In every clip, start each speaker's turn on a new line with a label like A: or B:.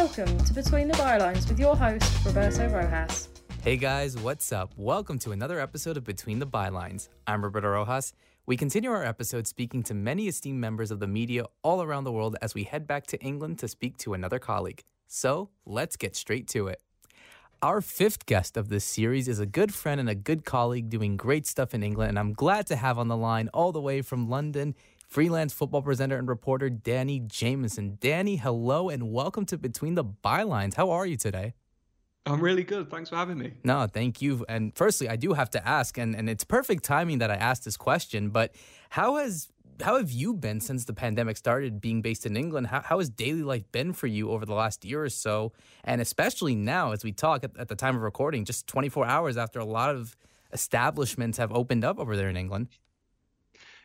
A: Welcome to Between the Bylines with your host, Roberto Rojas.
B: Hey guys, what's up? Welcome to another episode of Between the Bylines. I'm Roberto Rojas. We continue our episode speaking to many esteemed members of the media all around the world as we head back to England to speak to another colleague. So let's get straight to it. Our fifth guest of this series is a good friend and a good colleague doing great stuff in England, and I'm glad to have on the line all the way from London freelance football presenter and reporter Danny Jameson. Danny, hello and welcome to Between the Bylines. How are you today?
C: I'm really good. Thanks for having me.
B: No, thank you. And firstly, I do have to ask, and, and it's perfect timing that I asked this question, but how has how have you been since the pandemic started being based in England? How, how has daily life been for you over the last year or so? And especially now, as we talk at, at the time of recording, just 24 hours after a lot of establishments have opened up over there in England.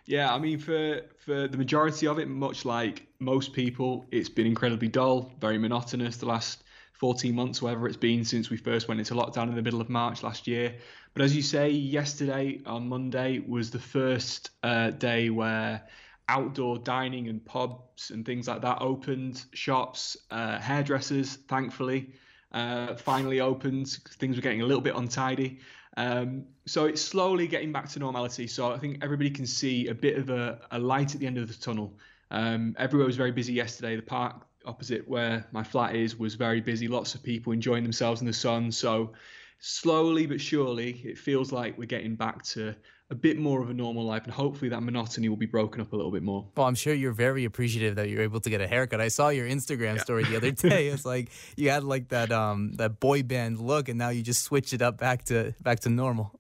C: Yeah, I mean, for for the majority of it, much like most people, it's been incredibly dull, very monotonous the last 14 months, whatever it's been since we first went into lockdown in the middle of March last year. But as you say, yesterday on Monday was the first uh, day where outdoor dining and pubs and things like that opened. Shops, uh, hairdressers, thankfully, uh, finally opened. Things were getting a little bit untidy. Um, so it's slowly getting back to normality. So I think everybody can see a bit of a, a light at the end of the tunnel. Um, everywhere was very busy yesterday. The park opposite where my flat is was very busy. Lots of people enjoying themselves in the sun. So slowly but surely, it feels like we're getting back to a bit more of a normal life, and hopefully that monotony will be broken up a little bit more.
B: Well, I'm sure you're very appreciative that you're able to get a haircut. I saw your Instagram yeah. story the other day. It's like you had like that um that boy band look, and now you just switch it up back to back to normal.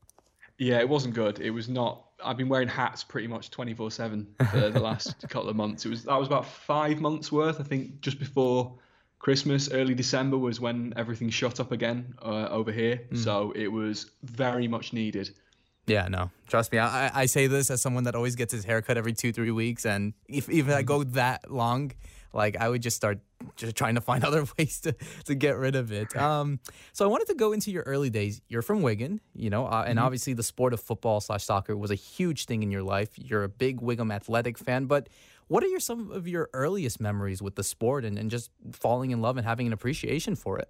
C: Yeah, it wasn't good. It was not. I've been wearing hats pretty much 24 seven for the last couple of months. It was that was about five months worth. I think just before Christmas, early December was when everything shut up again uh, over here. Mm. So it was very much needed.
B: Yeah, no, trust me. I, I say this as someone that always gets his haircut every two, three weeks. And if even I go that long, like I would just start just trying to find other ways to, to get rid of it. Um, so I wanted to go into your early days. You're from Wigan, you know, uh, and mm-hmm. obviously the sport of football slash soccer was a huge thing in your life. You're a big Wigan athletic fan, but what are your some of your earliest memories with the sport and, and just falling in love and having an appreciation for it?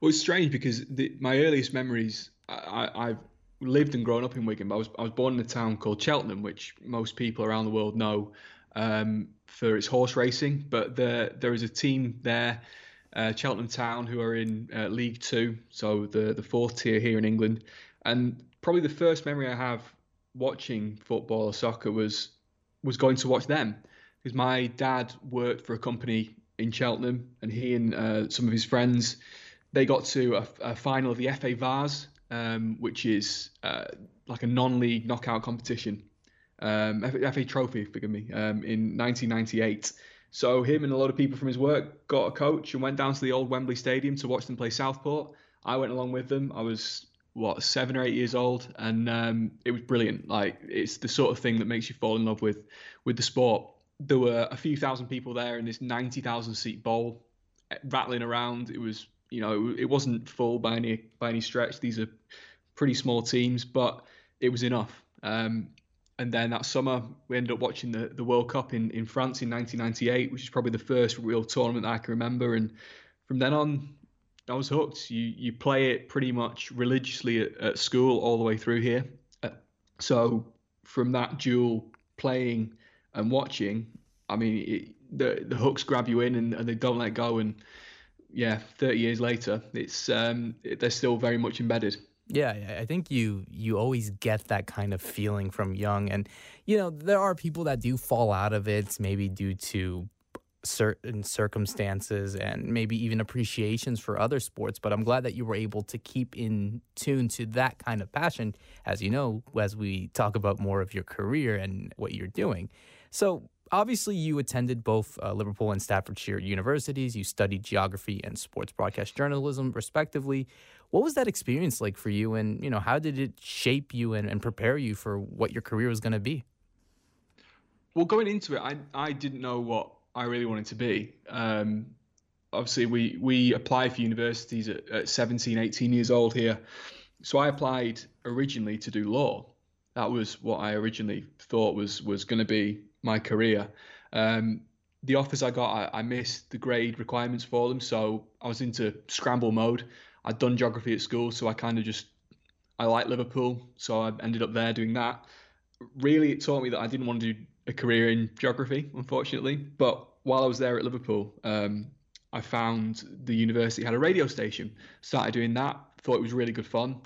C: Well, it's strange because the, my earliest memories, I, I've lived and grown up in Wigan, but I was I was born in a town called Cheltenham, which most people around the world know um, for its horse racing. But there there is a team there, uh, Cheltenham Town, who are in uh, League Two, so the the fourth tier here in England. And probably the first memory I have watching football or soccer was was going to watch them because my dad worked for a company in Cheltenham, and he and uh, some of his friends they got to a, a final of the FA Vase um, which is uh, like a non-league knockout competition, um, FA Trophy, forgive me, um, in 1998. So him and a lot of people from his work got a coach and went down to the old Wembley Stadium to watch them play Southport. I went along with them. I was what seven or eight years old, and um, it was brilliant. Like it's the sort of thing that makes you fall in love with with the sport. There were a few thousand people there in this ninety thousand seat bowl, rattling around. It was you know, it wasn't full by any by any stretch. These are pretty small teams, but it was enough. Um, and then that summer, we ended up watching the, the World Cup in, in France in 1998, which is probably the first real tournament that I can remember. And from then on, I was hooked. You you play it pretty much religiously at, at school all the way through here. Uh, so from that dual playing and watching, I mean, it, the the hooks grab you in and, and they don't let go. And yeah, 30 years later, it's um, they're still very much embedded.
B: Yeah, I think you you always get that kind of feeling from young, and you know there are people that do fall out of it, maybe due to certain circumstances and maybe even appreciations for other sports. But I'm glad that you were able to keep in tune to that kind of passion, as you know, as we talk about more of your career and what you're doing. So obviously you attended both uh, Liverpool and Staffordshire universities. You studied geography and sports broadcast journalism, respectively. What was that experience like for you, and you know how did it shape you and, and prepare you for what your career was going to be?
C: Well, going into it, I I didn't know what I really wanted to be. Um, obviously, we we apply for universities at, at 17, 18 years old here. So I applied originally to do law. That was what I originally thought was was going to be my career. Um, the offers I got, I, I, missed the grade requirements for them, so I was into scramble mode. I'd done geography at school, so I kind of just I like Liverpool, so I ended up there doing that. Really, it taught me that I didn't want to do a career in geography, unfortunately. But while I was there at Liverpool, um, I found the university had a radio station. Started doing that. Thought it was really good fun,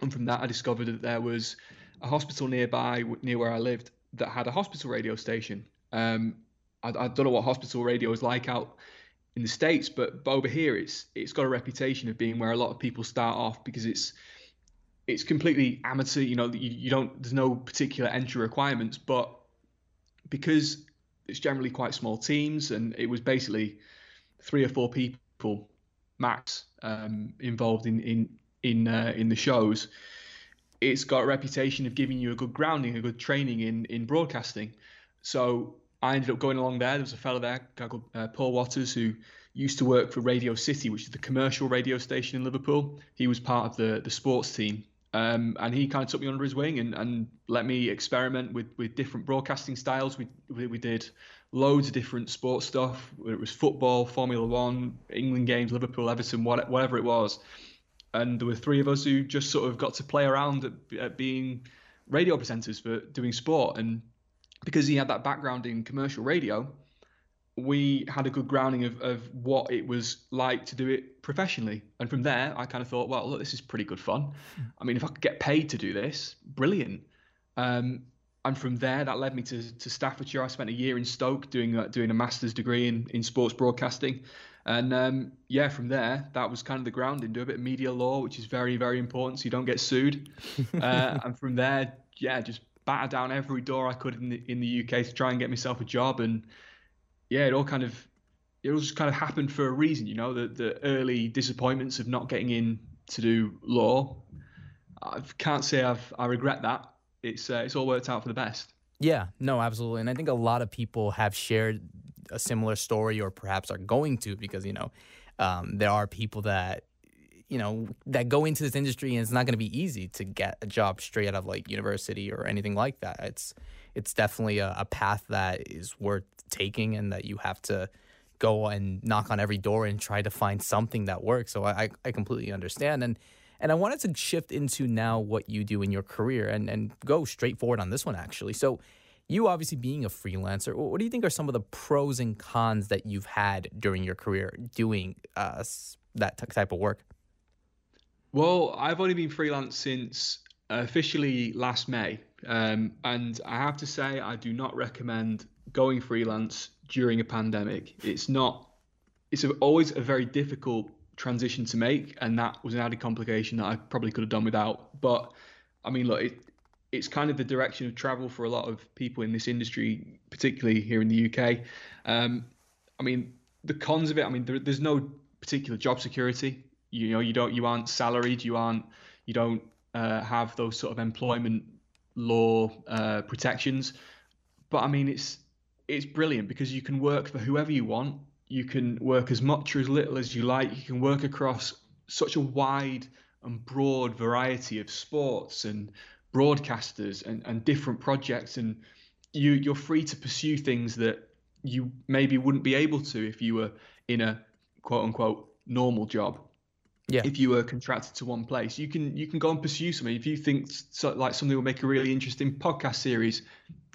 C: and from that I discovered that there was a hospital nearby, near where I lived, that had a hospital radio station. Um, I, I don't know what hospital radio is like out in the states, but, but over here it's it's got a reputation of being where a lot of people start off because it's it's completely amateur. You know, you, you don't there's no particular entry requirements, but because it's generally quite small teams, and it was basically three or four people max um, involved in in in uh, in the shows. It's got a reputation of giving you a good grounding, a good training in in broadcasting. So I ended up going along there. There was a fellow there, uh, Paul Waters, who used to work for Radio City, which is the commercial radio station in Liverpool. He was part of the the sports team, um, and he kind of took me under his wing and, and let me experiment with, with different broadcasting styles. We, we, we did loads of different sports stuff. It was football, Formula One, England games, Liverpool, Everton, whatever it was. And there were three of us who just sort of got to play around at, at being radio presenters for doing sport. And because he had that background in commercial radio, we had a good grounding of, of what it was like to do it professionally. And from there, I kind of thought, well, look, this is pretty good fun. I mean, if I could get paid to do this, brilliant. Um, and from there, that led me to, to Staffordshire. I spent a year in Stoke doing a, doing a master's degree in, in sports broadcasting. And um, yeah, from there, that was kind of the grounding. Do a bit of media law, which is very, very important so you don't get sued. uh, and from there, yeah, just batter down every door I could in the, in the UK to try and get myself a job. And yeah, it all kind of it all just kind of happened for a reason, you know. The the early disappointments of not getting in to do law. I can't say I've I regret that. It's uh, it's all worked out for the best.
B: Yeah, no, absolutely, and I think a lot of people have shared a similar story, or perhaps are going to, because you know, um, there are people that you know that go into this industry and it's not going to be easy to get a job straight out of like university or anything like that. It's it's definitely a, a path that is worth taking and that you have to go and knock on every door and try to find something that works. So I, I completely understand. And and I wanted to shift into now what you do in your career and, and go straight forward on this one actually. So you obviously being a freelancer, what do you think are some of the pros and cons that you've had during your career doing uh, that type of work?
C: Well, I've only been freelance since officially last May. Um, and I have to say, I do not recommend going freelance during a pandemic. It's not. It's always a very difficult transition to make, and that was an added complication that I probably could have done without. But I mean, look, it, it's kind of the direction of travel for a lot of people in this industry, particularly here in the UK. Um, I mean, the cons of it. I mean, there, there's no particular job security. You know, you don't, you aren't salaried, you aren't, you don't uh, have those sort of employment law uh, protections. But I mean, it's it's brilliant because you can work for whoever you want. You can work as much or as little as you like. You can work across such a wide and broad variety of sports and broadcasters and, and different projects and you you're free to pursue things that you maybe wouldn't be able to if you were in a quote unquote normal job yeah. if you were contracted to one place you can you can go and pursue something if you think so, like something will make a really interesting podcast series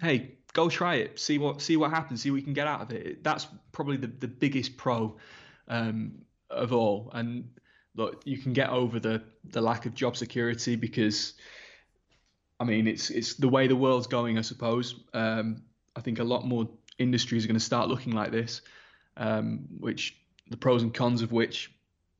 C: hey go try it, see what see what happens, see what you can get out of it. That's probably the, the biggest pro um, of all. And look, you can get over the the lack of job security because, I mean, it's it's the way the world's going. I suppose. Um, I think a lot more industries are going to start looking like this, um, which the pros and cons of which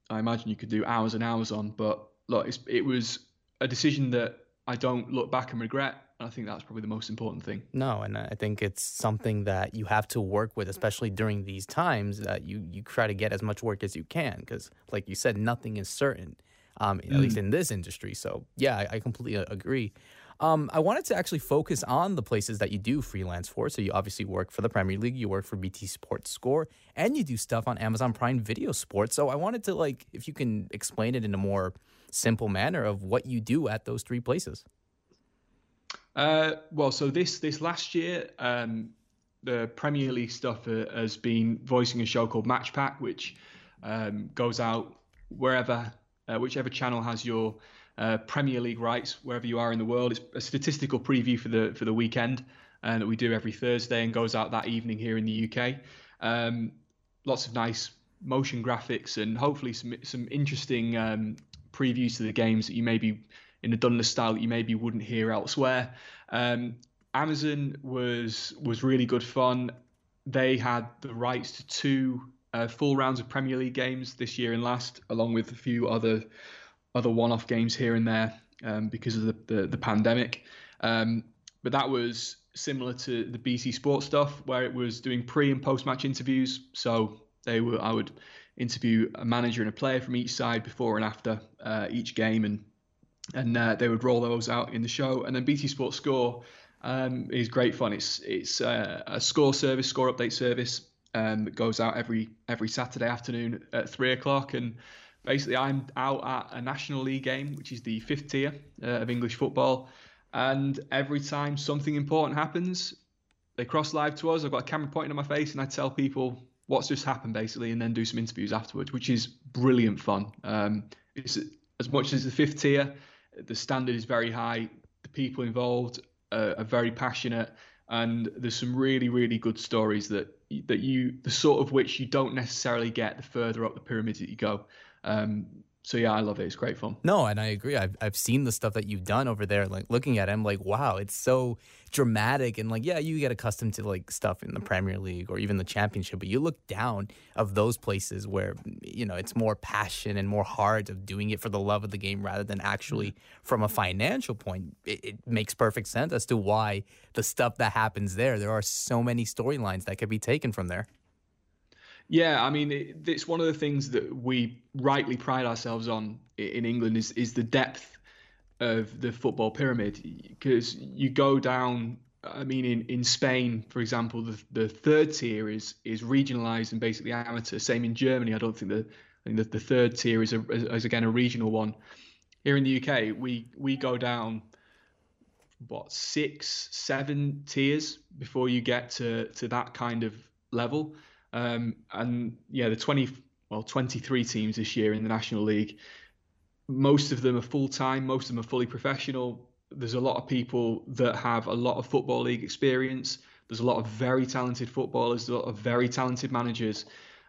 C: I imagine you could do hours and hours on. But look, it was a decision that I don't look back and regret. I think that's probably the most important thing.
B: No, and I think it's something that you have to work with, especially during these times. That you you try to get as much work as you can, because like you said, nothing is certain, um, mm. at least mm. in this industry. So yeah, I, I completely agree. Um, I wanted to actually focus on the places that you do freelance for. So you obviously work for the Premier League, you work for BT Sports Score, and you do stuff on Amazon Prime Video Sports. So I wanted to like if you can explain it in a more simple manner of what you do at those three places.
C: Uh, well, so this this last year, um, the Premier League stuff uh, has been voicing a show called Match Pack, which um, goes out wherever, uh, whichever channel has your uh, Premier League rights, wherever you are in the world. It's a statistical preview for the for the weekend uh, that we do every Thursday and goes out that evening here in the UK. Um, lots of nice motion graphics and hopefully some some interesting um, previews to the games that you maybe in a Dunless style that you maybe wouldn't hear elsewhere. Um, Amazon was was really good fun. They had the rights to two uh, full rounds of Premier League games this year and last, along with a few other other one-off games here and there um, because of the the, the pandemic. Um, but that was similar to the BT Sports stuff, where it was doing pre and post match interviews. So they were I would interview a manager and a player from each side before and after uh, each game, and and uh, they would roll those out in the show. And then BT Sports Score um, is great fun. It's it's uh, a score service, score update service um, that goes out every every Saturday afternoon at three o'clock and basically I'm out at a National League game, which is the fifth tier uh, of English football. And every time something important happens, they cross live to us. I've got a camera pointing at my face, and I tell people what's just happened, basically, and then do some interviews afterwards, which is brilliant fun. Um, it's as much as the fifth tier, the standard is very high. The people involved are, are very passionate, and there's some really, really good stories that that you the sort of which you don't necessarily get the further up the pyramid that you go. Um, so yeah, I love it. It's great fun.
B: No, and I agree. I've I've seen the stuff that you've done over there. Like looking at it, I'm like, wow, it's so dramatic and like, yeah, you get accustomed to like stuff in the Premier League or even the Championship, but you look down of those places where you know it's more passion and more heart of doing it for the love of the game rather than actually from a financial point. It, it makes perfect sense as to why the stuff that happens there. There are so many storylines that could be taken from there.
C: Yeah, I mean, it, it's one of the things that we rightly pride ourselves on in England is is the depth of the football pyramid because you go down. I mean, in, in Spain, for example, the, the third tier is is regionalised and basically amateur. Same in Germany. I don't think the I think the, the third tier is a, is again a regional one. Here in the UK, we we go down what six, seven tiers before you get to to that kind of level. Um, and yeah, the 20, well, 23 teams this year in the National League, most of them are full time, most of them are fully professional. There's a lot of people that have a lot of Football League experience. There's a lot of very talented footballers, There's a lot of very talented managers.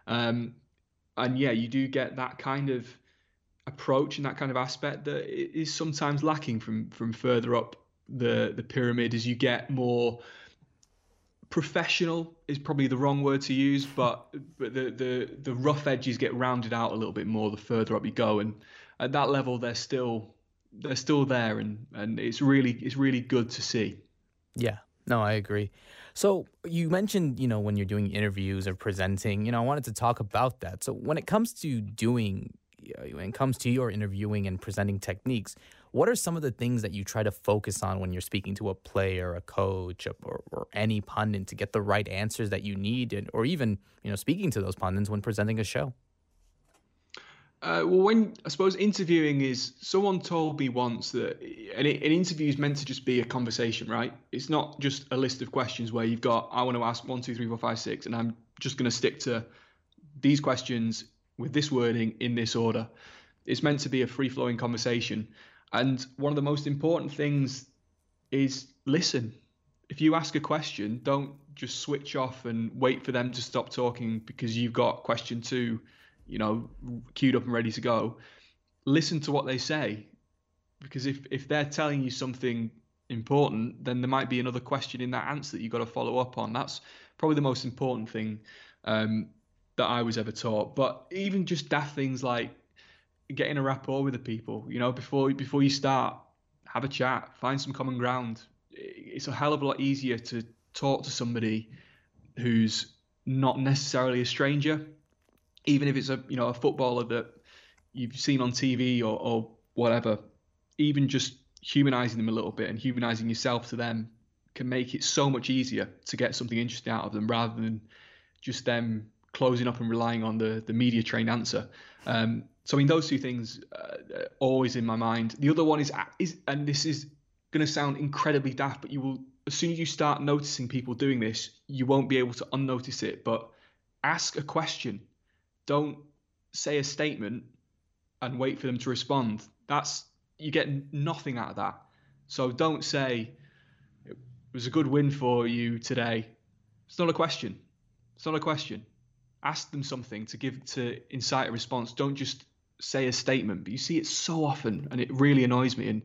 C: Um, and yeah, you do get that kind of approach and that kind of aspect that is sometimes lacking from from further up the the pyramid as you get more professional is probably the wrong word to use, but but the the the rough edges get rounded out a little bit more the further up you go, and at that level they're still they're still there, and and it's really it's really good to see.
B: Yeah, no, I agree. So you mentioned, you know, when you're doing interviews or presenting, you know, I wanted to talk about that. So when it comes to doing, when it comes to your interviewing and presenting techniques, what are some of the things that you try to focus on when you're speaking to a player, a coach, or, or any pundit to get the right answers that you need, and, or even you know speaking to those pundits when presenting a show?
C: Uh, well, when I suppose interviewing is, someone told me once that an, an interview is meant to just be a conversation, right? It's not just a list of questions where you've got, I want to ask one, two, three, four, five, six, and I'm just going to stick to these questions with this wording in this order. It's meant to be a free flowing conversation. And one of the most important things is listen. If you ask a question, don't just switch off and wait for them to stop talking because you've got question two, you know, queued up and ready to go. Listen to what they say. Because if, if they're telling you something important, then there might be another question in that answer that you've got to follow up on. That's probably the most important thing um, that I was ever taught. But even just daft things like getting a rapport with the people. You know, before before you start, have a chat, find some common ground. It's a hell of a lot easier to talk to somebody who's not necessarily a stranger, even if it's a you know a footballer that you've seen on TV or, or whatever. Even just humanizing them a little bit and humanizing yourself to them can make it so much easier to get something interesting out of them rather than just them closing up and relying on the the media trained answer. Um, so I mean, those two things uh, always in my mind. The other one is is, and this is going to sound incredibly daft, but you will as soon as you start noticing people doing this, you won't be able to unnotice it. But ask a question. Don't say a statement and wait for them to respond. That's you get nothing out of that. So don't say it was a good win for you today. It's not a question. It's not a question. Ask them something to give to incite a response. Don't just say a statement. But you see it so often, and it really annoys me. And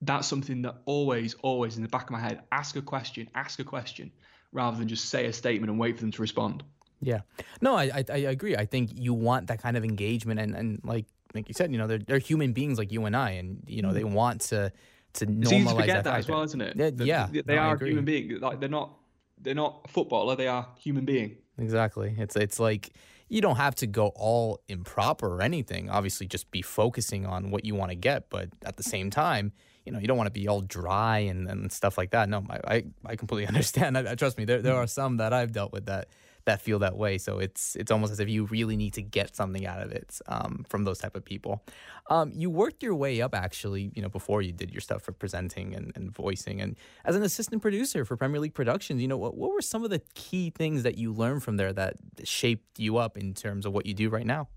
C: that's something that always, always in the back of my head. Ask a question. Ask a question, rather than just say a statement and wait for them to respond.
B: Yeah. No, I, I, I agree. I think you want that kind of engagement, and and like like you said, you know, they're they're human beings like you and I, and you know they mm. want to to normalize
C: it's easy to forget that, that as well, isn't it?
B: Yeah, yeah
C: they, they no, are human beings. Like they're not they're not a footballer. They are human being.
B: Exactly. It's it's like you don't have to go all improper or anything. Obviously, just be focusing on what you want to get, but at the same time, you know, you don't want to be all dry and, and stuff like that. No, I I, I completely understand. I, trust me, there there are some that I've dealt with that that feel that way. So it's it's almost as if you really need to get something out of it um, from those type of people. Um, you worked your way up actually, you know, before you did your stuff for presenting and, and voicing, and as an assistant producer for Premier League Productions. You know, what what were some of the key things that you learned from there that shaped you up in terms of what you do right now?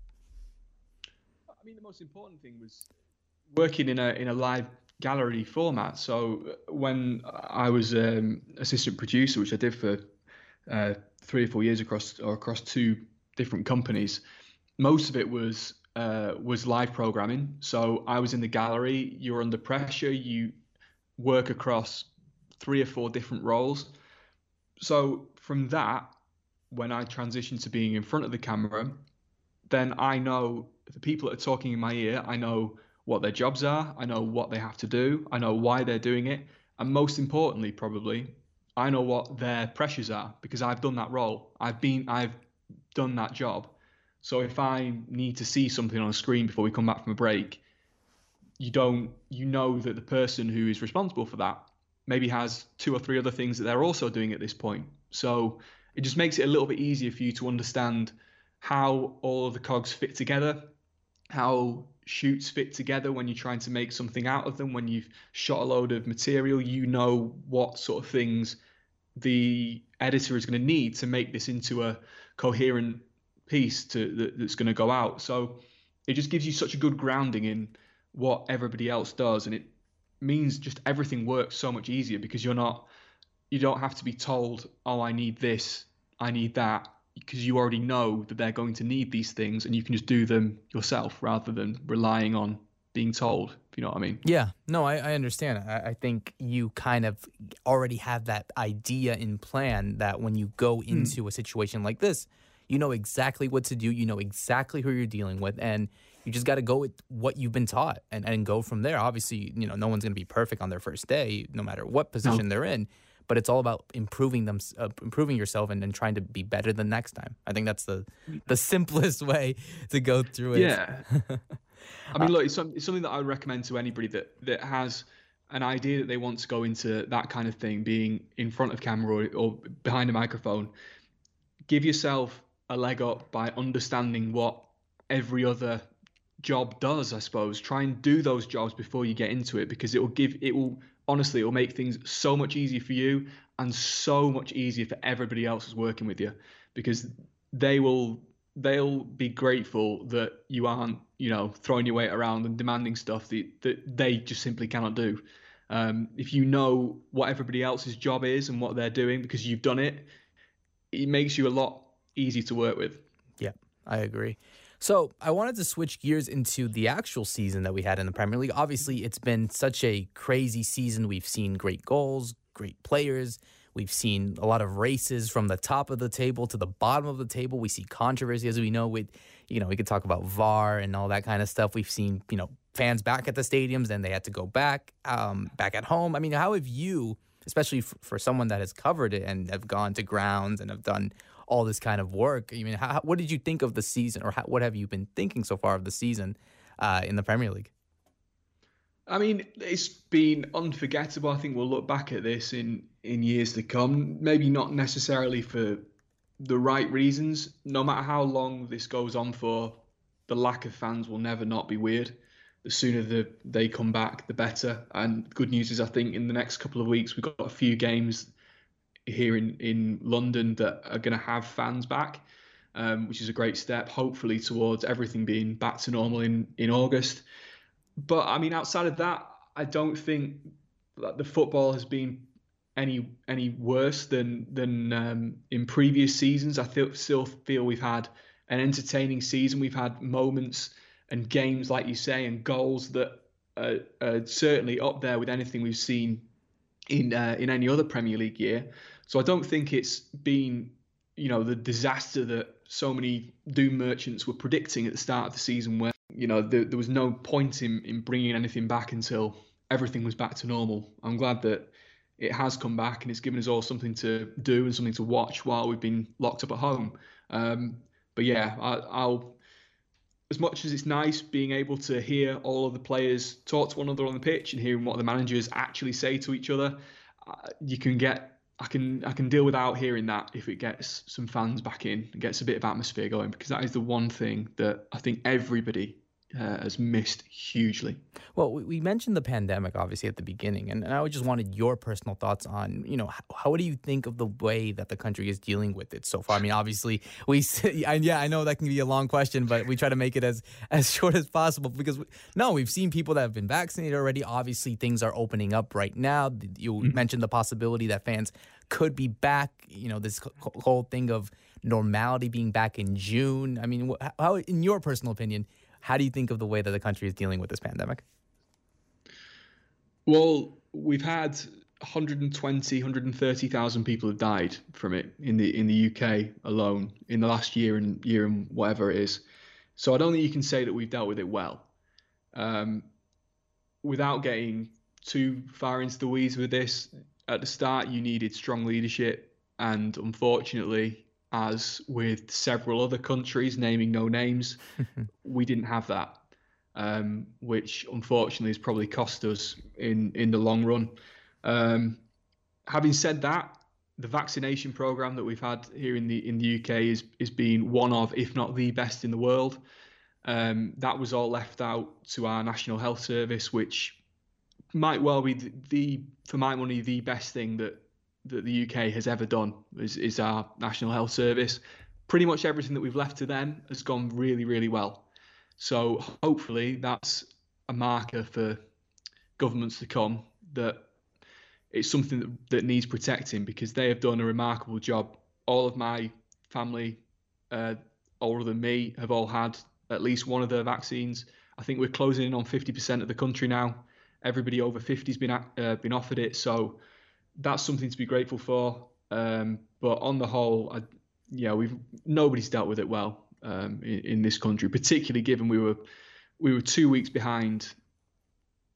C: I mean, the most important thing was working in a in a live gallery format. So when I was um, assistant producer, which I did for uh, three or four years across or across two different companies. Most of it was uh, was live programming. So I was in the gallery. You're under pressure. You work across three or four different roles. So from that, when I transitioned to being in front of the camera, then I know the people that are talking in my ear. I know what their jobs are. I know what they have to do. I know why they're doing it. And most importantly, probably, I know what their pressures are because I've done that role. I've been I've done that job. So if I need to see something on a screen before we come back from a break, you don't you know that the person who is responsible for that maybe has two or three other things that they're also doing at this point. So it just makes it a little bit easier for you to understand how all of the cogs fit together, how shoots fit together when you're trying to make something out of them. When you've shot a load of material, you know what sort of things the editor is going to need to make this into a coherent piece to that, that's going to go out. So it just gives you such a good grounding in what everybody else does, and it means just everything works so much easier because you're not you don't have to be told, oh, I need this, I need that because you already know that they're going to need these things and you can just do them yourself rather than relying on being told you know what i mean
B: yeah no i, I understand I, I, think you kind of already have that idea in plan that when you go hmm. into mm. a situation like this you know exactly what to do you know exactly who you're dealing with and you just got to go with what you've been taught and, and go from there obviously you know no one's going to be perfect on their first day no matter what position no. they're in but it's all about improving them, uh, improving yourself, and, then trying to be better the next time. I think that's the the simplest way to go through it.
C: Yeah. I mean, uh, look, it's, some, it's something that I would recommend to anybody that that has an idea that they want to go into that kind of thing, being in front of camera or, or behind a microphone. Give yourself a leg up by understanding what every other job does i suppose try and do those jobs before you get into it because it will give it will honestly, it will make things so much easier for you and so much easier for everybody else who's working with you because they will they'll be grateful that you aren't you know throwing your weight around and demanding stuff that, that they just simply cannot do um, if you know what everybody else's job is and what they're doing because you've done it it makes you a lot easier to work with
B: yeah i agree so I wanted to switch gears into the actual season that we had in the Premier League. Obviously, it's been such a crazy season. We've seen great goals, great players. We've seen a lot of races from the top of the table to the bottom of the table. We see controversy, as we know, with, you know, we could talk about VAR and all that kind of stuff. We've seen, you know, fans back at the stadiums and they had to go back, um, back at home. I mean, how have you, especially for, for someone that has covered it and have gone to grounds and have done all this kind of work. I mean, how, what did you think of the season, or how, what have you been thinking so far of the season uh, in the Premier League?
C: I mean, it's been unforgettable. I think we'll look back at this in in years to come. Maybe not necessarily for the right reasons. No matter how long this goes on for, the lack of fans will never not be weird. the sooner the, they come back, the better. And good news is, I think in the next couple of weeks, we've got a few games here in, in London that are going to have fans back, um, which is a great step, hopefully, towards everything being back to normal in, in August. But I mean, outside of that, I don't think that the football has been any any worse than than um, in previous seasons. I still feel we've had an entertaining season. We've had moments and games, like you say, and goals that are, are certainly up there with anything we've seen in uh, in any other Premier League year. So I don't think it's been you know the disaster that so many doom merchants were predicting at the start of the season, where you know there, there was no point in in bringing anything back until everything was back to normal. I'm glad that it has come back and it's given us all something to do and something to watch while we've been locked up at home. Um, but yeah, I, will as much as it's nice being able to hear all of the players talk to one another on the pitch and hearing what the managers actually say to each other, uh, you can get. I can I can deal without hearing that if it gets some fans back in and gets a bit of atmosphere going because that is the one thing that I think everybody uh, has missed hugely.
B: Well, we mentioned the pandemic obviously at the beginning, and, I just wanted your personal thoughts on, you know, how, how, do you think of the way that the country is dealing with it so far? I mean, obviously, we, and yeah, I know that can be a long question, but we try to make it as as short as possible because we, no, we've seen people that have been vaccinated already. Obviously, things are opening up right now. You mm-hmm. mentioned the possibility that fans could be back. You know, this whole thing of normality being back in June. I mean, how, in your personal opinion? How do you think of the way that the country is dealing with this pandemic?
C: Well, we've had 120, 130,000 people have died from it in the in the UK alone in the last year and year and whatever it is. So I don't think you can say that we've dealt with it well. Um, without getting too far into the weeds with this, at the start you needed strong leadership, and unfortunately, as with several other countries, naming no names, we didn't have that, um, which unfortunately has probably cost us in in the long run. Um, having said that, the vaccination program that we've had here in the in the UK is is being one of, if not the best in the world. Um, that was all left out to our National Health Service, which might well be the, the for my money the best thing that that the UK has ever done is, is our National Health Service. Pretty much everything that we've left to them has gone really, really well. So hopefully that's a marker for governments to come that it's something that, that needs protecting because they have done a remarkable job. All of my family, uh, older than me, have all had at least one of their vaccines. I think we're closing in on 50% of the country now. Everybody over 50 has been uh, been offered it. So that's something to be grateful for. Um, but on the whole, I, yeah, we've nobody's dealt with it well um, in, in, this country, particularly given we were we were two weeks behind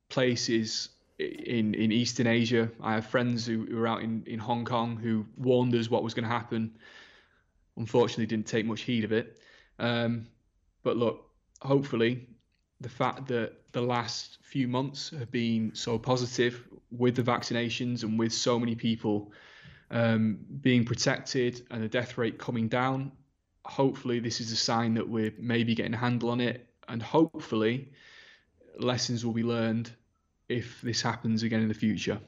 C: places in in Eastern Asia. I have friends who, were out in, in Hong Kong who warned us what was going to happen. Unfortunately, didn't take much heed of it. Um, but look, hopefully, the fact that the last few months have been so positive with the vaccinations and with so many people um, being protected and the death rate coming down, hopefully this is a sign that we're maybe getting a handle on it, and hopefully lessons will be learned if this happens again in the future.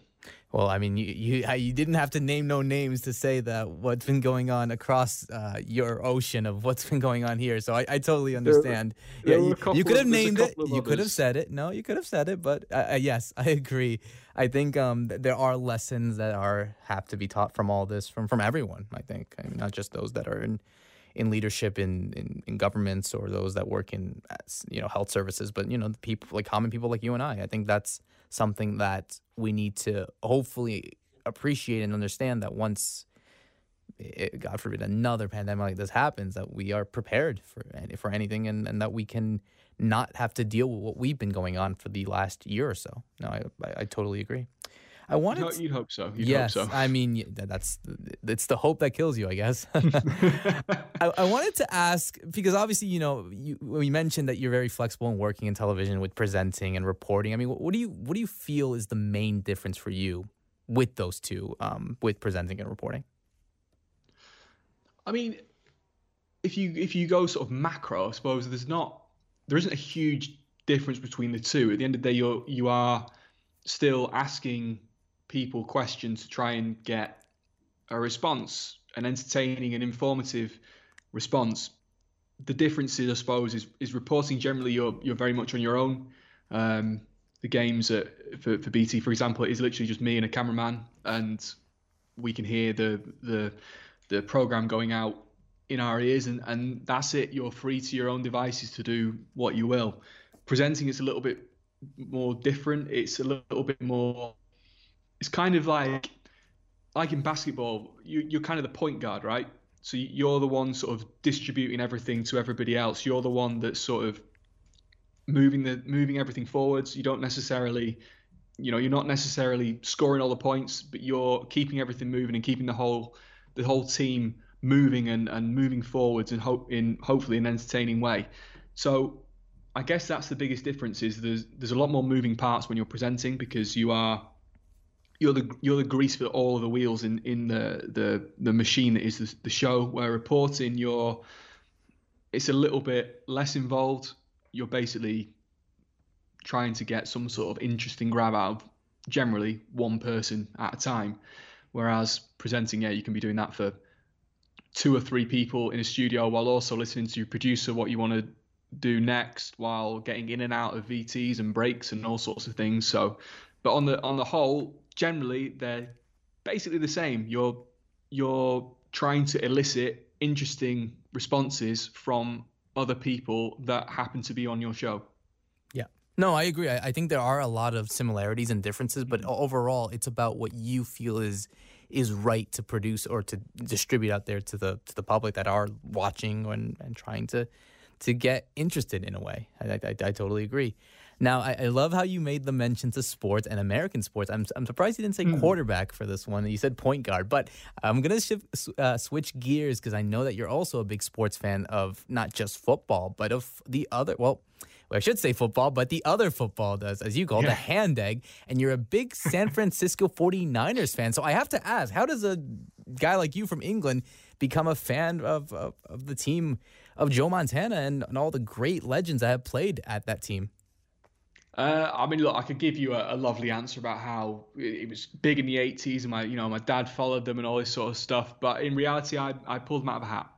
B: Well, I mean, you, you you didn't have to name no names to say that what's been going on across uh, your ocean of what's been going on here. So I, I totally understand.
C: There, there yeah, you,
B: you, could have named it. You could have said it. No, you could have said it. But uh, uh, yes, I agree. I think um, there are lessons that are have to be taught from all this from from everyone. I think, I mean, not just those that are in in leadership in, in, in governments or those that work in you know health services, but you know the people like common people like you and I. I think that's something that we need to hopefully appreciate and understand that once it, God forbid another pandemic like this happens, that we are prepared for for anything and, and that we can not have to deal with what we've been going on for the last year or so. No, I, I, I totally agree. I wanted.
C: You'd, you'd hope so. You'd
B: yes,
C: hope so.
B: I mean that's it's the hope that kills you, I guess. I, I, wanted to ask because obviously you know you, we mentioned that you're very flexible in working in television with presenting and reporting. I mean, what, what do you what do you feel is the main difference for you with those two, um, with presenting and reporting?
C: I mean, if you if you go sort of macro, I suppose there's not there isn't a huge difference between the two. At the end of the day, you're you are still asking people questions to try and get a response, an entertaining and informative response. The difference, I suppose, is is reporting. Generally, you're you're very much on your own. Um, the games at, for for BT, for example, is literally just me and a cameraman, and we can hear the the the program going out in our ears, and and that's it. You're free to your own devices to do what you will. Presenting is a little bit more different. It's a little bit more. It's kind of like like in basketball, you, you're kind of the point guard, right? So you're the one sort of distributing everything to everybody else. You're the one that's sort of moving the moving everything forwards. You don't necessarily, you know, you're not necessarily scoring all the points, but you're keeping everything moving and keeping the whole the whole team moving and, and moving forwards and hope in hopefully an entertaining way. So I guess that's the biggest difference is there's there's a lot more moving parts when you're presenting because you are you're the you're the grease for all of the wheels in in the the the machine that is the, the show. Where reporting, you're it's a little bit less involved. You're basically trying to get some sort of interesting grab out of generally one person at a time. Whereas presenting, yeah, you can be doing that for two or three people in a studio while also listening to your producer what you want to do next while getting in and out of VTs and breaks and all sorts of things. So, but on the on the whole, generally they're basically the same. You're you're trying to elicit interesting responses from other people that happen to be on your show.
B: Yeah. No, I agree. I, I think there are a lot of similarities and differences, but mm-hmm. overall, it's about what you feel is is right to produce or to distribute out there to the to the public that are watching and, and trying to to get interested in a way. I, I, I totally agree. Now, I, I, love how you made the mention to sports and American sports. I'm, I'm surprised you didn't say mm. quarterback for this one. You said point guard, but I'm going to uh, switch gears because I know that you're also a big sports fan of not just football, but of the other, well, I should say football, but the other football does, as you call it, yeah. the hand egg. And you're a big San Francisco 49ers fan. So I have to ask, how does a guy like you from England become a fan of, of, of the team of Joe Montana and, and all the great legends that have played at that team?
C: Uh, I mean, look, I could give you a, a, lovely answer about how it was big in the 80s, and my, you know, my dad followed them and all this sort of stuff. But in reality, I, I pulled them out of a hat.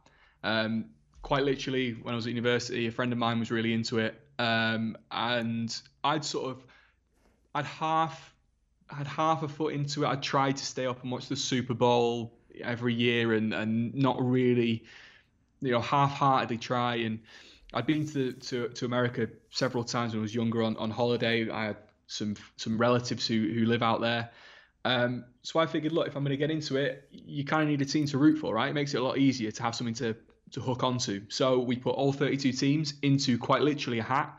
C: Um, quite literally, when I was at university, a friend of mine was really into it, um, and I'd sort of, I'd half, had half a foot into it. I tried to stay up and watch the Super Bowl every year, and and not really, you know, half-heartedly try and I'd been to, to to America several times when I was younger on, on holiday. I had some some relatives who who live out there. Um, so I figured, look, if I'm going to get into it, you kind of need a team to root for, right? It makes it a lot easier to have something to to hook onto. So we put all 32 teams into quite literally a hat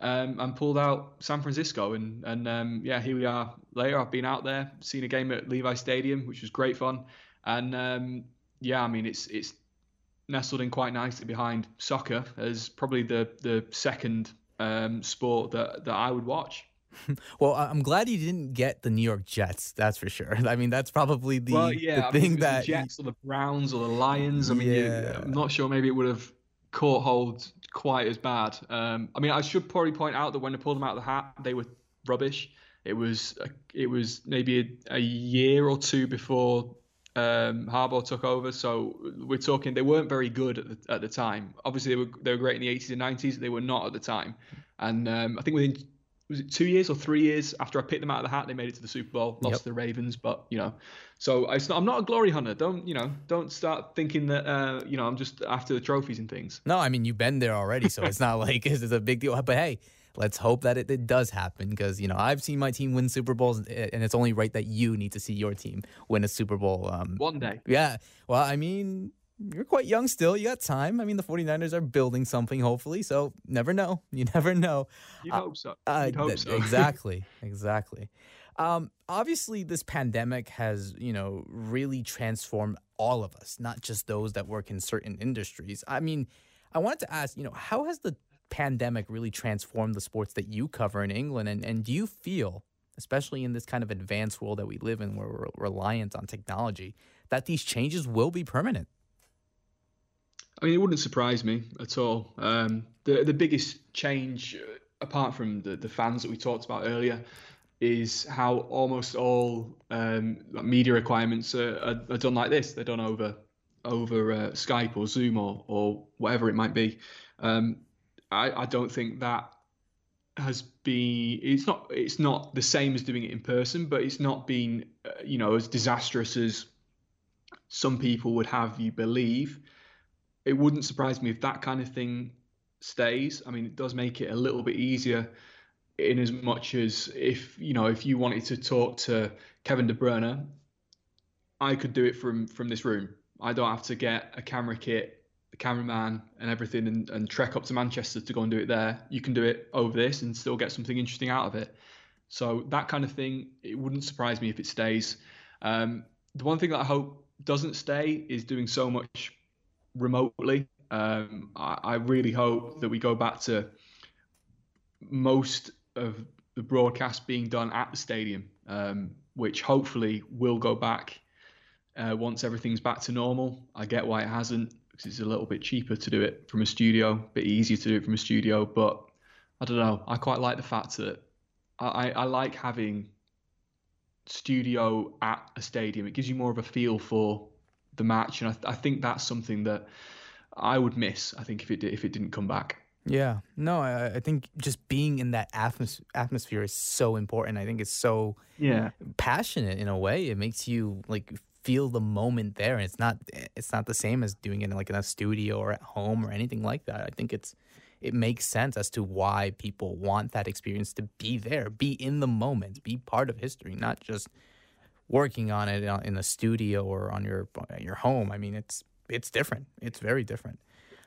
C: um, and pulled out San Francisco. And and um, yeah, here we are later. I've been out there, seen a game at Levi Stadium, which was great fun. And um, yeah, I mean, it's it's nestled in quite nicely behind soccer as probably the the second um, sport that that I would watch.
B: well, I'm glad you didn't get the New York Jets. That's for sure. I mean, that's probably the,
C: well, yeah,
B: the thing
C: mean,
B: that
C: the Jets or the Browns or the Lions. I mean, yeah. I'm not sure. Maybe it would have caught hold quite as bad. Um, I mean, I should probably point out that when I pulled them out of the hat, they were rubbish. It was it was maybe a, a year or two before um, Harbaugh took over. So we're talking they weren't very good at the, at the time. Obviously, they were they were great in the 80s and 90s. They were not at the time. And um, I think within was it two years or three years after I picked them out of the hat, they made it to the Super Bowl, lost yep. to the Ravens. But you know, so not, I'm not a glory hunter. Don't you know? Don't start thinking that uh, you know I'm just after the trophies and things.
B: No, I mean you've been there already, so it's not like it's a big deal. But hey, let's hope that it, it does happen because you know I've seen my team win Super Bowls, and it's only right that you need to see your team win a Super Bowl. Um,
C: One day.
B: Yeah. Well, I mean, you're quite young still. You got time. I mean, the 49ers are building something, hopefully. So never know. You never know.
C: You uh, hope so. Uh, hope th- so.
B: exactly. Exactly. Um, obviously, this pandemic has, you know, really transformed all of us, not just those that work in certain industries. I mean, I wanted to ask, you know, how has the pandemic really transformed the sports that you cover in England? And, and do you feel, especially in this kind of advanced world that we live in where we're reliant on technology, that these changes will be permanent?
C: I mean, it wouldn't surprise me at all. Um, the the biggest change apart from the, the fans that we talked about earlier, is how almost all um, media requirements are, are, are, done like this. They're done over over uh, Skype or Zoom or or whatever it might be. Um, I, I don't think that has been it's not it's not the same as doing it in person but it's not been uh, you know as disastrous as some people would have you believe. It wouldn't surprise me if that kind of thing stays. I mean it does make it a little bit easier in as much as if you know if you wanted to talk to kevin de bruyne i could do it from from this room. I don't have to get a camera kit the cameraman and everything and, and trek up to Manchester to go and do it there, you can do it over this and still get something interesting out of it. So that kind of thing, it wouldn't surprise me if it stays. Um, the one thing that I hope doesn't stay is doing so much remotely. Um, I, I, really hope that we go back to most of the broadcast being done at the stadium, um, which hopefully will go back uh, once everything's back to normal. I get why it hasn't because it's a little bit cheaper to do it from a studio, a bit easier to do it from a studio. But I don't know. I quite like the fact that I, I like having studio at a stadium. It gives you more of a feel for the match, and I, I think that's something that I would miss. I think if it if it didn't come back.
B: Yeah, no, I, I think just being in that atmos- atmosphere is so important. I think it's so
C: yeah
B: passionate in a way. It makes you like feel the moment there and it's not it's not the same as doing it in like in a studio or at home or anything like that. I think it's it makes sense as to why people want that experience to be there be in the moment be part of history not just working on it in a studio or on your your home. I mean it's it's different. It's very different.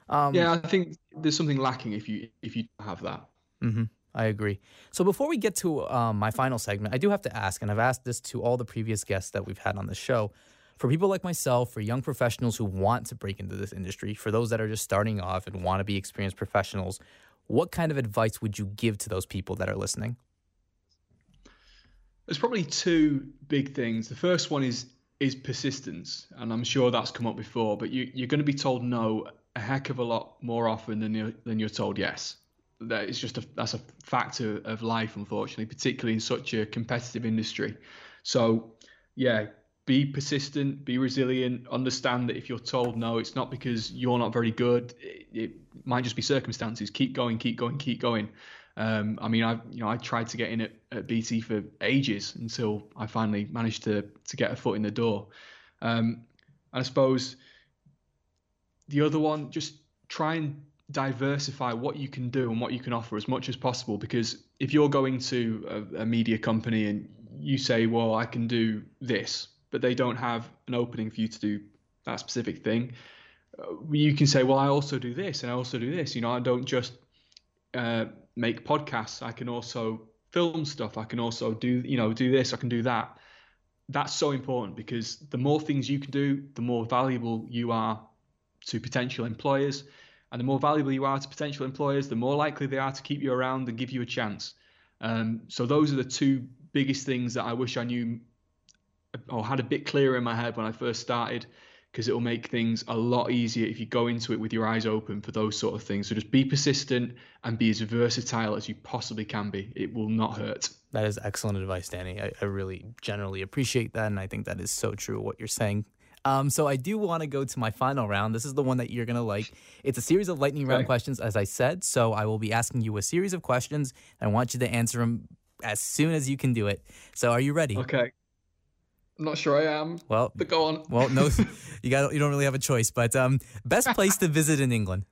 C: Um, yeah i think there's something lacking if you if you have that.
B: Mm-hmm. I agree. So before we get to um, my final segment, I do have to ask, and I've asked this to all the previous guests that we've had on the show. For people like myself, for young professionals who want to break into this industry, for those that are just starting off and want to be experienced professionals, what kind of advice would you give to those people that are listening?
C: There's probably two big things. The first one is is persistence, and I'm sure that's come up before. But you, you're going to be told no a heck of a lot more often than you're, than you're told yes that is just a that's a factor of life, unfortunately, particularly in such a competitive industry. So, yeah, be persistent, be resilient. Understand that if you're told no, it's not because you're not very good. It, it might just be circumstances. Keep going, keep going, keep going. Um, I mean, I you know I tried to get in at, at BT for ages until I finally managed to to get a foot in the door. Um, and I suppose the other one, just try and diversify what you can do and what you can offer as much as possible because if you're going to a, a, media company and you say well i can do this but they don't have an opening for you to do that specific thing uh, you can say well i also do this and i also do this. You know i don't just uh, make podcasts. I can also film stuff. I can also do you know do this. I can do that. That's so important because the more things you can do the more valuable you are to potential employers and the more valuable you are to potential employers, the more likely they are to keep you around and give you a chance. Um, so those are the two biggest things that I wish I knew or had a bit clearer in my head when I first started, because it will make things a lot easier if you go into it with your eyes open for those sort of things. So just be persistent and be as versatile as you possibly can be. It will not hurt.
B: That is excellent advice, Danny. I, I really generally appreciate that, and I think that is so true what you're saying. Um, so I do want to go to my final round. This is the one that you're going to like. It's a series of lightning round questions, as I said. So I will be asking you a series of questions. And I want you to answer them as soon as you can do it. So are you ready?
C: Okay. I'm not sure I am. Well, but go on.
B: Well, no, you got you don't really have a choice. But um, best place to visit in England?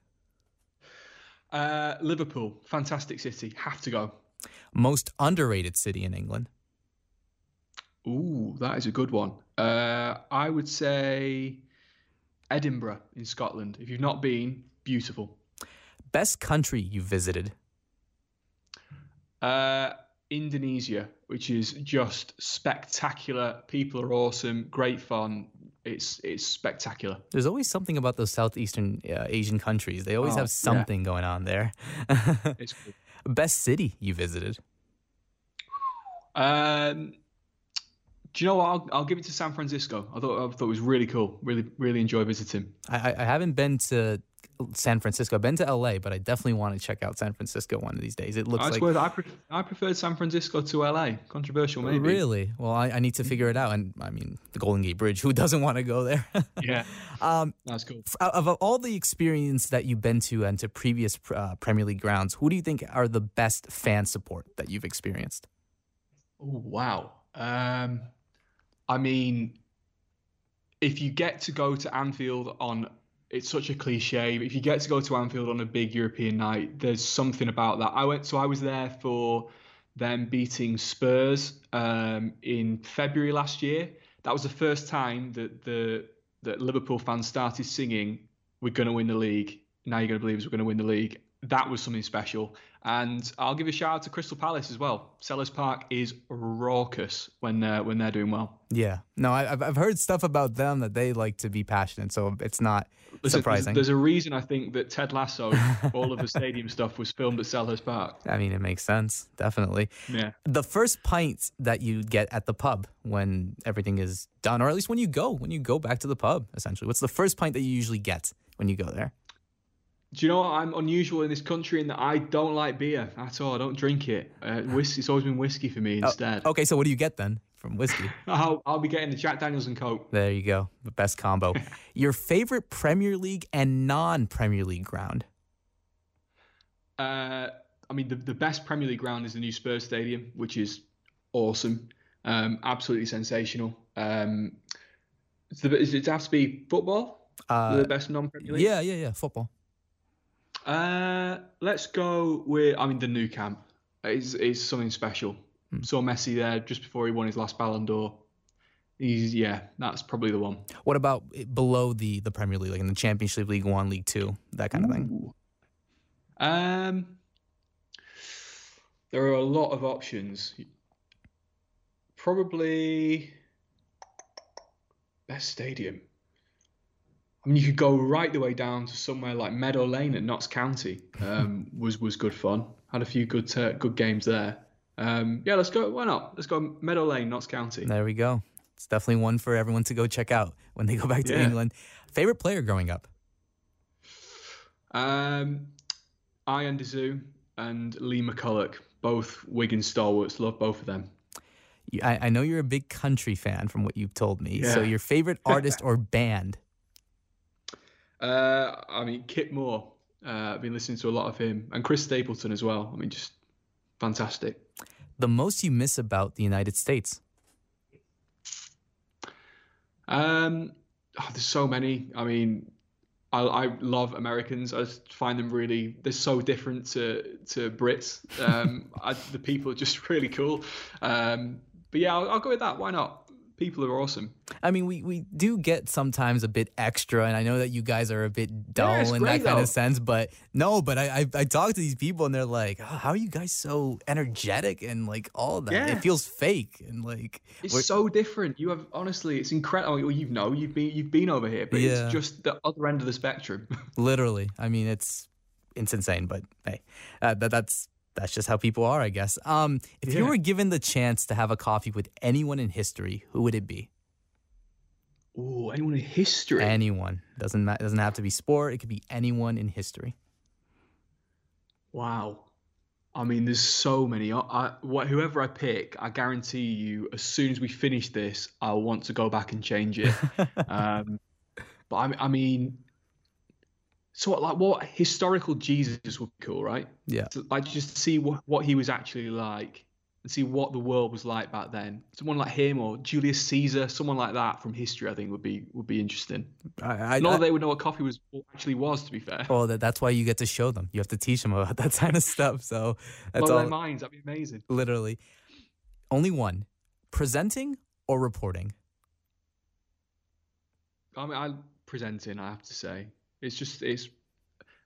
C: Uh, Liverpool, fantastic city. Have to go.
B: Most underrated city in England?
C: Ooh, that is a good one. Uh, I would say Edinburgh in Scotland. If you've not been, beautiful.
B: Best country you visited?
C: Uh, Indonesia, which is just spectacular. People are awesome, great fun. It's it's spectacular.
B: There's always something about those southeastern uh, Asian countries. They always oh, have something yeah. going on there. Best city you visited?
C: Um, do you know what? I'll, I'll give it to San Francisco. I thought I thought it was really cool. Really really enjoy visiting.
B: I, I haven't been to San Francisco. I've been to LA, but I definitely want to check out San Francisco one of these days. It looks
C: I
B: like
C: swear, I, pre- I preferred San Francisco to LA. Controversial, maybe.
B: really well. I, I need to figure it out. And I mean, the Golden Gate Bridge. Who doesn't want to go there?
C: Yeah,
B: um,
C: that's cool.
B: f- of all the experience that you've been to and to previous uh, Premier League grounds, who do you think are the best fan support that you've experienced?
C: Oh wow. Um, I mean, if you get to go to Anfield on, it's such a cliche. But if you get to go to Anfield on a big European night, there's something about that. I went, so I was there for them beating Spurs um, in February last year. That was the first time that the that Liverpool fans started singing, "We're going to win the league." Now you're going to believe us. We're going to win the league. That was something special. And I'll give a shout out to Crystal Palace as well. Selhurst Park is raucous when they're when they're doing well.
B: Yeah, no, I, have I've heard stuff about them that they like to be passionate, so it's not
C: There's
B: surprising.
C: A, there's, there's a reason I think that Ted Lasso, all of the stadium stuff was filmed at Selhurst Park.
B: I mean, it makes sense, definitely.
C: Yeah.
B: The first pint that you get at the pub when everything is done, or at least when you go, when you go back to the pub, essentially. What's the first pint that you usually get when you go there?
C: Do you know what? I'm unusual in this country in that I don't like beer at all. I don't drink it. Uh, whiskey, it's always been whiskey for me instead.
B: Okay, so what do you get then from whiskey?
C: I'll, I'll be getting the Jack Daniels and Coke.
B: There you go, the best combo. Your favorite Premier League and non-Premier League ground?
C: Uh, I mean, the, the best Premier League ground is the new Spurs Stadium, which is awesome, um, absolutely sensational. Um, it's the, does it have to be football?
B: Uh,
C: the best non-Premier League?
B: yeah, yeah, yeah, football.
C: Uh, let's go with. I mean, the Nou Camp is is something special. Saw Messi there just before he won his last Ballon d'Or. He's yeah, that's probably the one.
B: What about below the the Premier League, like in the Championship, League One, League Two, that kind of thing?
C: Um, there are a lot of options. Probably best stadium. I mean, you could go right the way down to somewhere like Meadow Lane at Notts County. Um, was was good fun. Had a few good uh, good games there. Um, yeah, let's go. Why not? Let's go Meadow Lane, Notts County.
B: There we go. It's definitely one for everyone to go check out when they go back to
C: Yeah.
B: England. Favorite player growing up?
C: Um, Arjan de Zeeuw and Lee McCulloch, both Wigan stalwarts. Love both of them.
B: I, I know you're a big country fan from what you've told me. So your favorite artist or band?
C: Uh, I mean, Kip Moore. Uh, I've been listening to a lot of him, and Chris Stapleton as well. I mean, just fantastic.
B: The most you miss about the United States?
C: Um, oh, there's so many. I mean, I, I love Americans. I just find them really. They're so different to to Brits. Um, I, the people are just really cool. Um, but yeah, I'll, I'll go with that. Why not? People are awesome.
B: I mean, we, we do get sometimes a bit extra, and I know that you guys are a bit dull
C: it's
B: in
C: great,
B: that kind
C: though.
B: of sense, but no, but I, I I talk to these people and they're like, oh, how are you guys so energetic and like all that?
C: Yeah.
B: It feels fake and like
C: It's
B: we're-
C: so different. You have honestly, it's incredible. Well, you know, you've been you've been over here, but
B: Yeah.
C: it's just the other end of the spectrum.
B: literally. I mean, it's it's insane, but hey, uh, that that's that's just how people are, I guess. Um, if you were given the chance to have a coffee with anyone in history, who would it be?
C: Oh, anyone in history?
B: Anyone doesn't ma- doesn't have to be sport. It could be anyone in history.
C: Wow. I mean, there's so many. I, I, what, whoever I pick, I guarantee you, as soon as we finish this, I'll want to go back and change it. um, but I, I mean, so what, like, what historical Jesus would be cool, right?
B: Yeah.
C: To, like, just see what, what he was actually like and see what the world was like back then. Someone like him or Julius Caesar, someone like that from history, I think would be would be interesting.
B: I, I,
C: Not
B: I-
C: that they would know what coffee was actually was, to be fair.
B: well, that, that's why you get to show them. You have to teach them about that kind of stuff. So that's
C: Blow
B: all.
C: their minds. That'd be amazing.
B: Literally, only one: presenting or reporting.
C: I mean, I presenting. I have to say, it's just it's.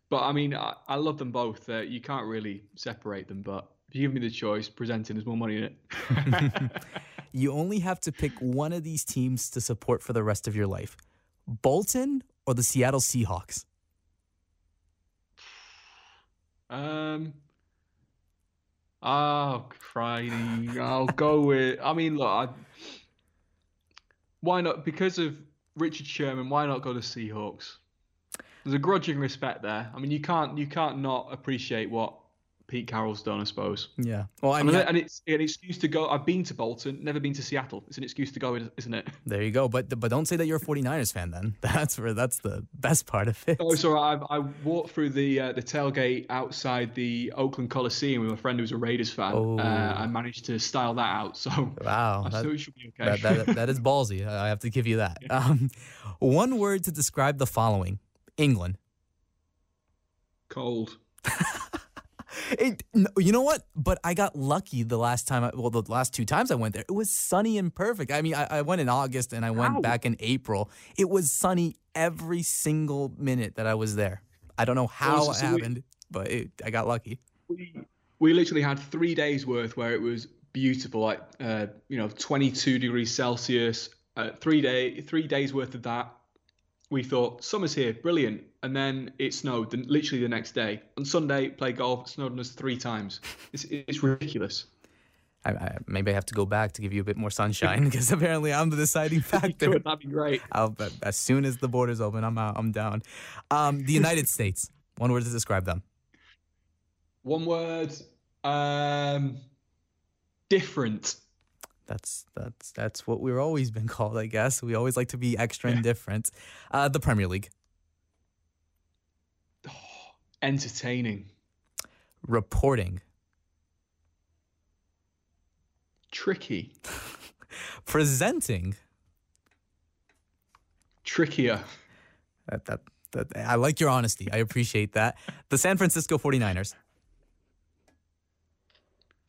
C: But I mean, I, I love them both. Uh, you can't really separate them. But if you give me the choice, presenting, there's more money in it.
B: You only have to pick one of these teams to support for the rest of your life: Bolton or the Seattle Seahawks.
C: um. Oh, Friday. I'll go with. I mean, look. I, why not? Because of Richard Sherman. Why not go to Seahawks? There's a grudging respect there. I mean, you can't you can't not appreciate what Pete Carroll's done, I suppose.
B: Yeah. Well, I
C: I
B: mean,
C: and it's an excuse to go. I've been to Bolton, never been to Seattle. It's an excuse to go, isn't it?
B: there you go. But but don't say that you're a 49ers fan then. That's where that's the best part of it.
C: Oh, sorry. I, I walked through the uh, the tailgate outside the Oakland Coliseum with a friend who's a Raiders fan.
B: Oh.
C: Uh, I managed to style that out, so
B: Wow.
C: I
B: that-
C: should be okay.
B: that, that, that is ballsy. I I have to give you that. Um, one word to describe the following England.
C: Cold.
B: It, you know what? But I got lucky the last time. I, well, the last two times I went there, it was sunny and perfect. I mean, I, I went in August and I went back in April. It was sunny every single minute that I was there. I don't know how
C: so-
B: it
C: we-
B: happened, but it, I got lucky.
C: we we literally had three days worth where it was beautiful, like uh, you know, 22 degrees Celsius. Uh, three day three days worth of that. We thought summer's here, brilliant, and then it snowed. The, literally the next day on Sunday, play golf. It snowed on us three times. It's it's ridiculous.
B: I, I, maybe I have to go back to give you a bit more sunshine because apparently I'm the deciding factor.
C: Good, that'd be great.
B: I'll, but as soon as the borders open, I'm out. I'm down. Um, the United States. One word to describe them.
C: One word. Um, different.
B: That's that's that's what we've always been called, I guess. We always like to be extra indifferent. Uh, the Premier League,
C: Entertaining.
B: reporting,
C: Tricky.
B: presenting.
C: Trickier.
B: That, that that I like your honesty. I appreciate that. The San Francisco 49ers.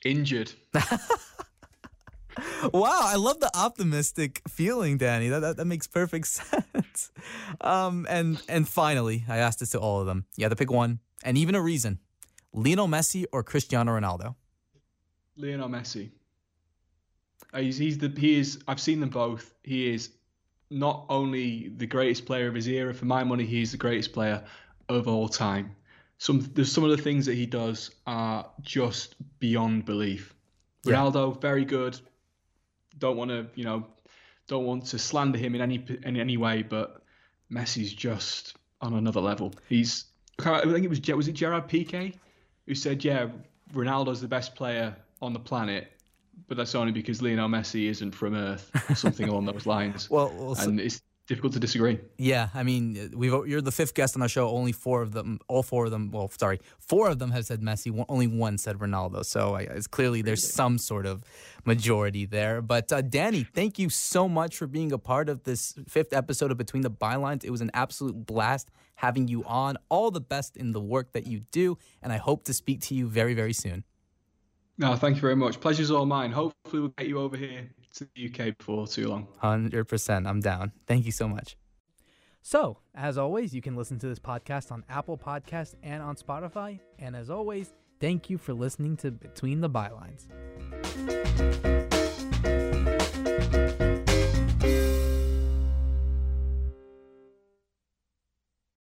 C: Injured.
B: Wow, I love the optimistic feeling, Danny. That, that that makes perfect sense. Um, and and finally, I asked this to all of them. You had to pick one, and even a reason: Lionel Messi or Cristiano Ronaldo.
C: Lionel Messi. Uh, he's, he's the he is. I've seen them both. He is not only the greatest player of his era. For my money, he's the greatest player of all time. Some there's some of the things that he does are just beyond belief.
B: Yeah.
C: Ronaldo, very good. Don't want to you know, don't want to slander him in any in any way, but Messi's just on another level. He's I think it was was it Gerard Piqué who said, "Yeah, Ronaldo's the best player on the planet, but that's only because Lionel Messi isn't from Earth or something along those lines."
B: Well, well so-
C: and it's difficult to disagree.
B: Yeah, I mean, we've you're the fifth guest on our show. Only four of them, all four of them. Well, sorry, four of them have said Messi. One, only one said Ronaldo. So I, it's clearly there's some sort of majority there. But uh, Danny, thank you so much for being a part of this fifth episode of Between the Bylines. It was an absolute blast having you on. All the best in the work that you do, and I hope to speak to you very, very soon.
C: No, thank you very much. Pleasure's all mine. Hopefully, we'll get you over here to the UK before too long.
B: 100%. I'm down. Thank you so much.
D: So, as always, you can listen to this podcast on Apple Podcasts and on Spotify. And as always, thank you for listening to Between the Bylines.